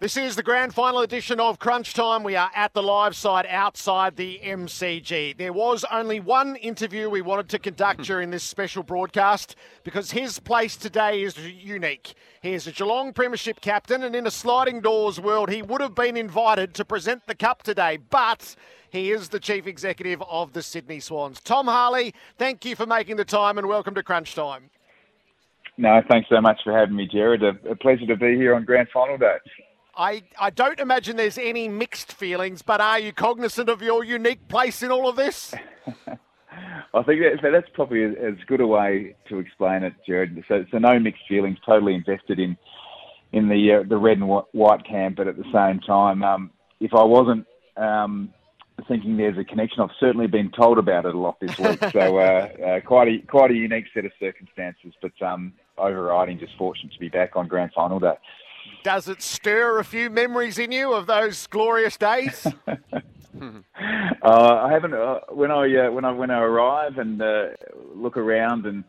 This is the grand final edition of Crunch Time. We are at the live side outside the MCG. There was only one interview we wanted to conduct during this special broadcast because his place today is unique. He is a Geelong Premiership captain, and in a sliding doors world, he would have been invited to present the cup today, but he is the chief executive of the Sydney Swans. Tom Harley, thank you for making the time and welcome to Crunch Time. No, thanks so much for having me, Jared. A, a pleasure to be here on Grand Final Day. I, I don't imagine there's any mixed feelings, but are you cognizant of your unique place in all of this? I think that, that's probably as good a way to explain it, Jared. So, so no mixed feelings. Totally invested in in the uh, the red and white camp, but at the same time, um, if I wasn't um, thinking there's a connection, I've certainly been told about it a lot this week. so uh, uh, quite a quite a unique set of circumstances, but um, overriding, just fortunate to be back on grand final day. Does it stir a few memories in you of those glorious days? uh, I haven't. Uh, when I uh, when I when I arrive and uh, look around and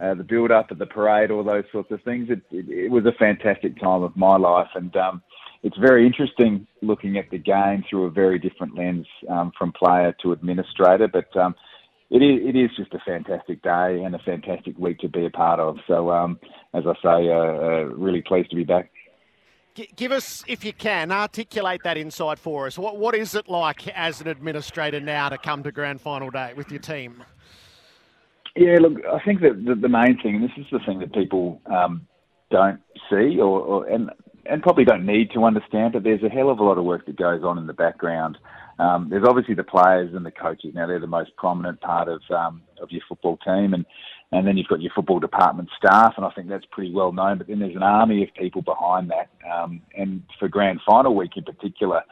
uh, the build up at the parade, all those sorts of things, it, it, it was a fantastic time of my life, and um, it's very interesting looking at the game through a very different lens um, from player to administrator. But um, it is it is just a fantastic day and a fantastic week to be a part of. So um, as I say, uh, really pleased to be back give us, if you can, articulate that insight for us. What what is it like as an administrator now to come to grand final day with your team? Yeah, look, I think that the, the main thing, and this is the thing that people um, don't see, or, or, and and probably don't need to understand, but there's a hell of a lot of work that goes on in the background. Um, there's obviously the players and the coaches. Now they're the most prominent part of um, of your football team, and and then you've got your football department staff, and I think that's pretty well known. But then there's an army of people behind that. Um, and for grand final week in particular,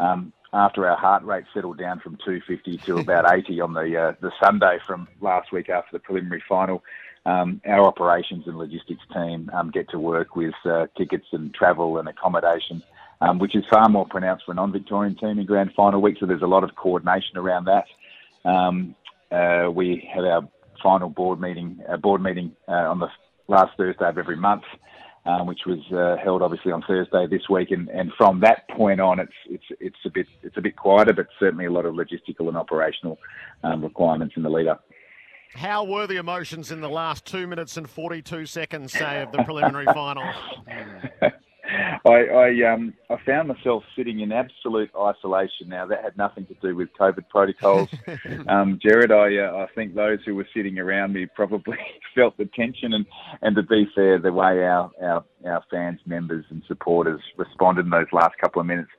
um, after our heart rate settled down from 250 to about 80 on the uh, the Sunday from last week after the preliminary final, um, our operations and logistics team um, get to work with uh, tickets and travel and accommodation, um, which is far more pronounced for a non-Victorian team in grand final week. So there's a lot of coordination around that. Um, uh, we have our final board meeting, uh, board meeting uh, on the last Thursday of every month, um, which was uh, held obviously on Thursday this week. And, and from that point on, it's it's it's a bit it's a bit quieter, but certainly a lot of logistical and operational um, requirements in the lead up. How were the emotions in the last two minutes and 42 seconds, say, of the preliminary final? I I, um, I found myself sitting in absolute isolation. Now that had nothing to do with COVID protocols, um, Jared. I uh, I think those who were sitting around me probably felt the tension, and, and to be fair, the way our, our our fans, members, and supporters responded in those last couple of minutes,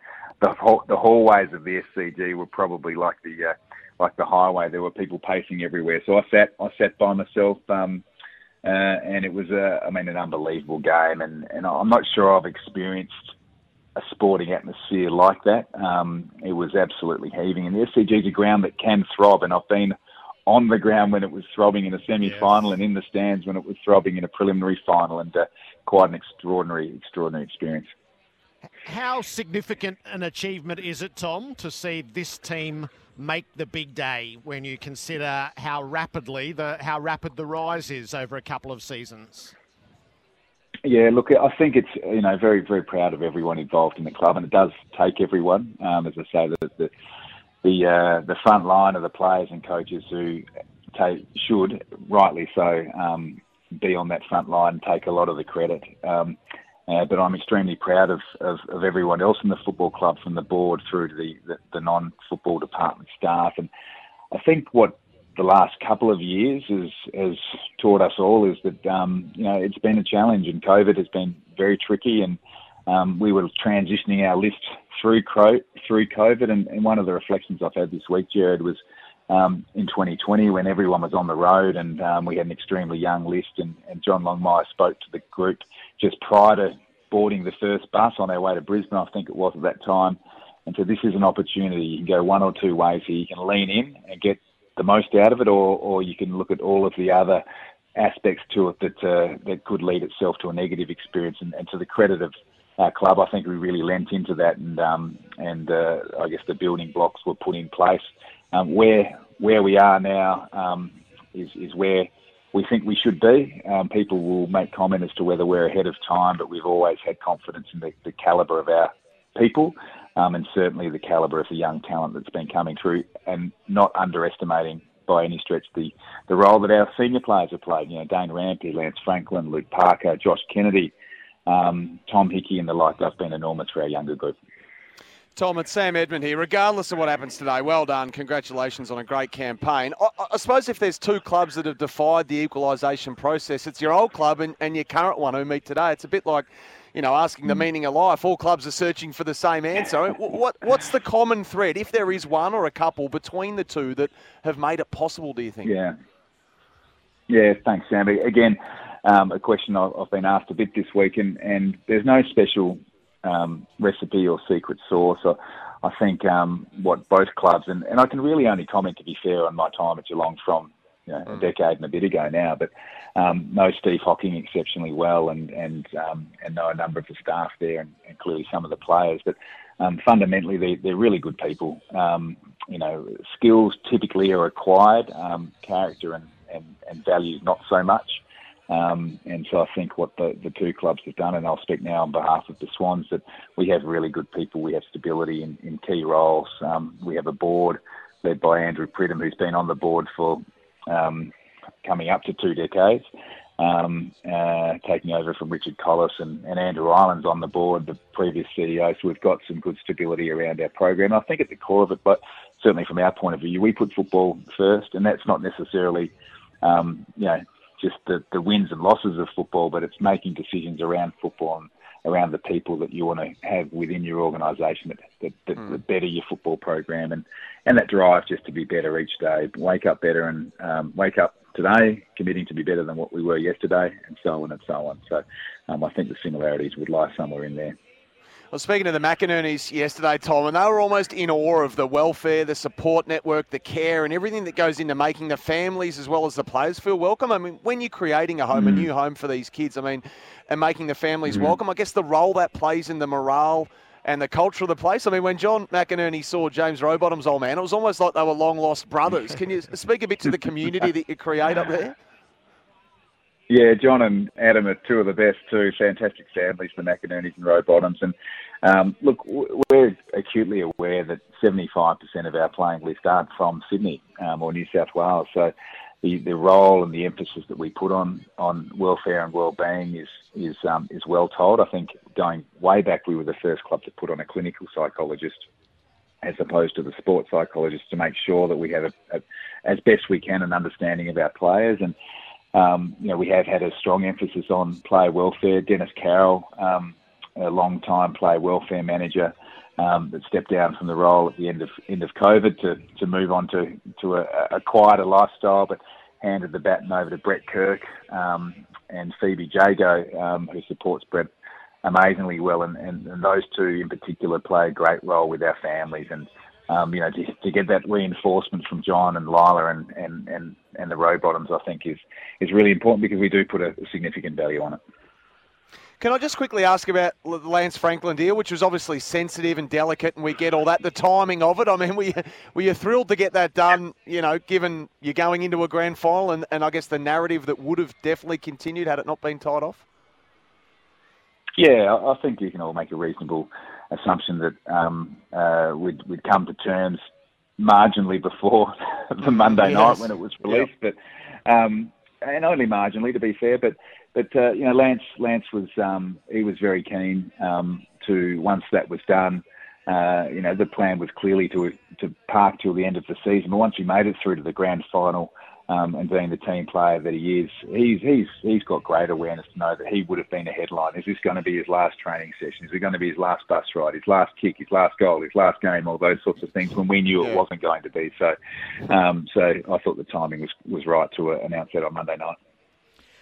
the the hallways of the SCG were probably like the uh, like the highway. There were people pacing everywhere. So I sat I sat by myself. Um, uh, and it was a, I mean, an unbelievable game, and, and I'm not sure I've experienced a sporting atmosphere like that. Um, it was absolutely heaving, and the SCG is a ground that can throb, and I've been on the ground when it was throbbing in a semi-final, yes. and in the stands when it was throbbing in a preliminary final, and uh, quite an extraordinary, extraordinary experience. How significant an achievement is it, Tom, to see this team make the big day when you consider how rapidly the how rapid the rise is over a couple of seasons? Yeah, look, I think it's you know very very proud of everyone involved in the club, and it does take everyone. Um, as I say, the the the, uh, the front line of the players and coaches who take should rightly so um, be on that front line take a lot of the credit. Um, uh, but I'm extremely proud of, of, of, everyone else in the football club, from the board through to the, the, the non-football department staff. And I think what the last couple of years has, has taught us all is that um, you know it's been a challenge, and COVID has been very tricky, and um, we were transitioning our list through through COVID, and, and, one of the reflections I've had this week, Jared, was um, in 2020 when everyone was on the road and um, we had an extremely young list, and, and John Longmire spoke to the group just prior to boarding the first bus on our way to Brisbane, I think it was at that time, and so this is an opportunity. You can go one or two ways here. You can lean in and get the most out of it, or, or you can look at all of the other aspects to it that uh, that could lead itself to a negative experience. And, and to the credit of our club, I think we really lent into that, and um, and uh, I guess the building blocks were put in place. Um, where where we are now um, is is where we think we should be. Um, people will make comment as to whether we're ahead of time, but we've always had confidence in the, the calibre of our people. Um, and certainly the calibre of the young talent that's been coming through, and not underestimating by any stretch the, the role that our senior players have played. You know, Dane Rampe, Lance Franklin, Luke Parker, Josh Kennedy, um, Tom Hickey, and the like. They've been enormous for our younger group. Tom, it's Sam Edmund here. Regardless of what happens today, well done. Congratulations on a great campaign. I, I suppose if there's two clubs that have defied the equalisation process, it's your old club and, and your current one who meet today. It's a bit like you know, asking the mm. meaning of life. All clubs are searching for the same answer. what, what's the common thread, if there is one or a couple, between the two that have made it possible, do you think? Yeah. Yeah, thanks, Sam. Again, um, a question I've been asked a bit this week, and, and there's no special um, recipe or secret sauce. I, I think um, what both clubs, and, and I can really only comment, to be fair, on my time at Geelong from you know, mm. a decade and a bit ago now, but um, know Steve Hocking exceptionally well and and um, and know a number of the staff there and, and clearly some of the players. But um, fundamentally, they, they're really good people. Um, you know, skills typically are acquired, um, character and, and, and values not so much. Um, and so I think what the, the two clubs have done, and I'll speak now on behalf of the Swans, that we have really good people. We have stability in, in key roles. Um, we have a board led by Andrew Pridham, who's been on the board for um, coming up to two decades, um, uh, taking over from Richard Colless and, and, Andrew Ireland's on the board, the previous CEO. So we've got some good stability around our program. I think at the core of it, but certainly from our point of view, we put football first, and that's not necessarily, um, you know, just the, the wins and losses of football, but it's making decisions around football and around the people that you want to have within your organisation that, that, that, mm. that, better your football program and, and that drive just to be better each day, wake up better and um, wake up today, committing to be better than what we were yesterday, and so on and so on. So um, I think the similarities would lie somewhere in there. Well, speaking of the McInerney's yesterday, Tom, and they were almost in awe of the welfare, the support network, the care, and everything that goes into making the families as well as the players feel welcome. I mean, when you're creating a home, mm. a new home for these kids, I mean, and making the families mm. welcome, I guess the role that plays in the morale and the culture of the place. I mean, when John McInerney saw James Rowbottom's old man, it was almost like they were long lost brothers. Can you speak a bit to the community that you create up there? Yeah, John and Adam are two of the best, two fantastic families, the McInerney's and Rowbottoms. And um, look, we're acutely aware that 75% of our playing list aren't from Sydney um, or New South Wales. So the, the role and the emphasis that we put on, on welfare and well-being is is um, is well told. I think going way back, we were the first club to put on a clinical psychologist as opposed to the sports psychologist to make sure that we have a, a, as best we can an understanding of our players and um, you know, we have had a strong emphasis on player welfare. Dennis Carroll, um, a long time player welfare manager, um, that stepped down from the role at the end of end of COVID to, to move on to to a, a quieter lifestyle, but handed the baton over to Brett Kirk um, and Phoebe Jago, um, who supports Brett amazingly well, and, and, and, those two in particular play a great role with our families and um, you know, to, to, get that reinforcement from John and Lila and, and, and, and the Rowbottoms, I think is is really important because we do put a, significant value on it. Can I just quickly ask about the Lance Franklin deal, which was obviously sensitive and delicate, and we get all that, the timing of it. I mean, were you, were you thrilled to get that done, you know, given you're going into a grand final and, and I guess the narrative that would have definitely continued had it not been tied off? Yeah, I think you can all make a reasonable assumption that um, uh, we'd, we'd come to terms marginally before the Monday yes. night when it was released, yep. but um, and only marginally to be fair. But but uh, you know, Lance Lance was um, he was very keen um, to once that was done. Uh, you know, the plan was clearly to to park till the end of the season. But once we made it through to the grand final, um, and being the team player that he is, he's he's he's got great awareness to know that he would have been a headline. Is this going to be his last training session? Is it going to be his last bus ride, his last kick, his last goal, his last game, all those sorts of things? When we knew it wasn't going to be, so um, so I thought the timing was was right to uh, announce that on Monday night.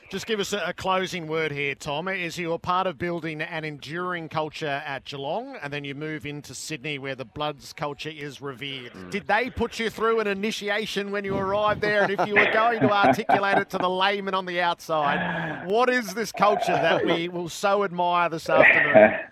Just give us a, closing word here, Tom. Is you a part of building an enduring culture at Geelong, and then you move into Sydney where the Bloods culture is revered? Mm. Did they put you through an initiation when you arrived there? And if you were going to articulate it to the layman on the outside, what is this culture that we will so admire this afternoon?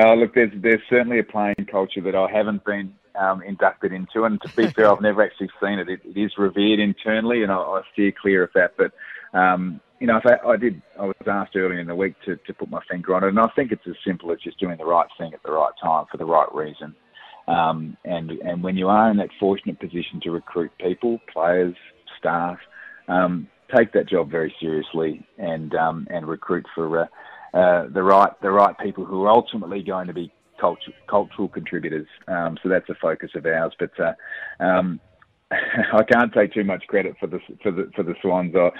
Oh, look, there's there's certainly a playing culture that I haven't been um, inducted into. And to be fair, I've never actually seen it. It, it is revered internally, and I, I steer clear of that. But um, you know, I, I, did. I was asked earlier in the week to, to put my finger on it, and I think it's as simple as just doing the right thing at the right time for the right reason. Um, and and when you are in that fortunate position to recruit people, players, staff, um, take that job very seriously and um, and recruit for uh, uh, the right the right people who are ultimately going to be culture, cultural contributors. Um, so that's a focus of ours. But uh, um, I can't take too much credit for the for the for the Swans. I,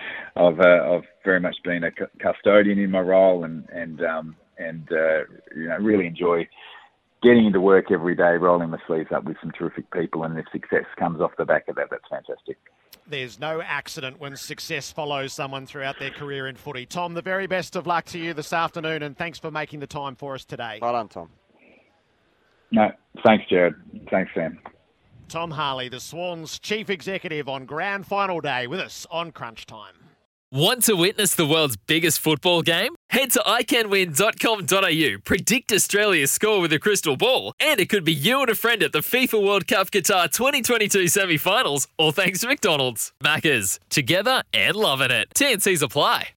have uh, I've very much been a custodian in my role, and and um, and uh, you know really enjoy getting into work every day, rolling my sleeves up with some terrific people, and if success comes off the back of that, that's fantastic. There's no accident when success follows someone throughout their career in footy. Tom, the very best of luck to you this afternoon, and thanks for making the time for us today. Well done, Tom. No, thanks, Jared. Thanks, Sam. Tom Harley, the Swans chief executive on grand final day with us on Crunch Time. Want to witness the world's biggest football game? Head to iCanWin.com.au, predict Australia's score with a crystal ball, and it could be you and a friend at the FIFA World Cup Qatar 2022 semi finals, all thanks to McDonald's. Maccas, together and loving it. TNCs apply.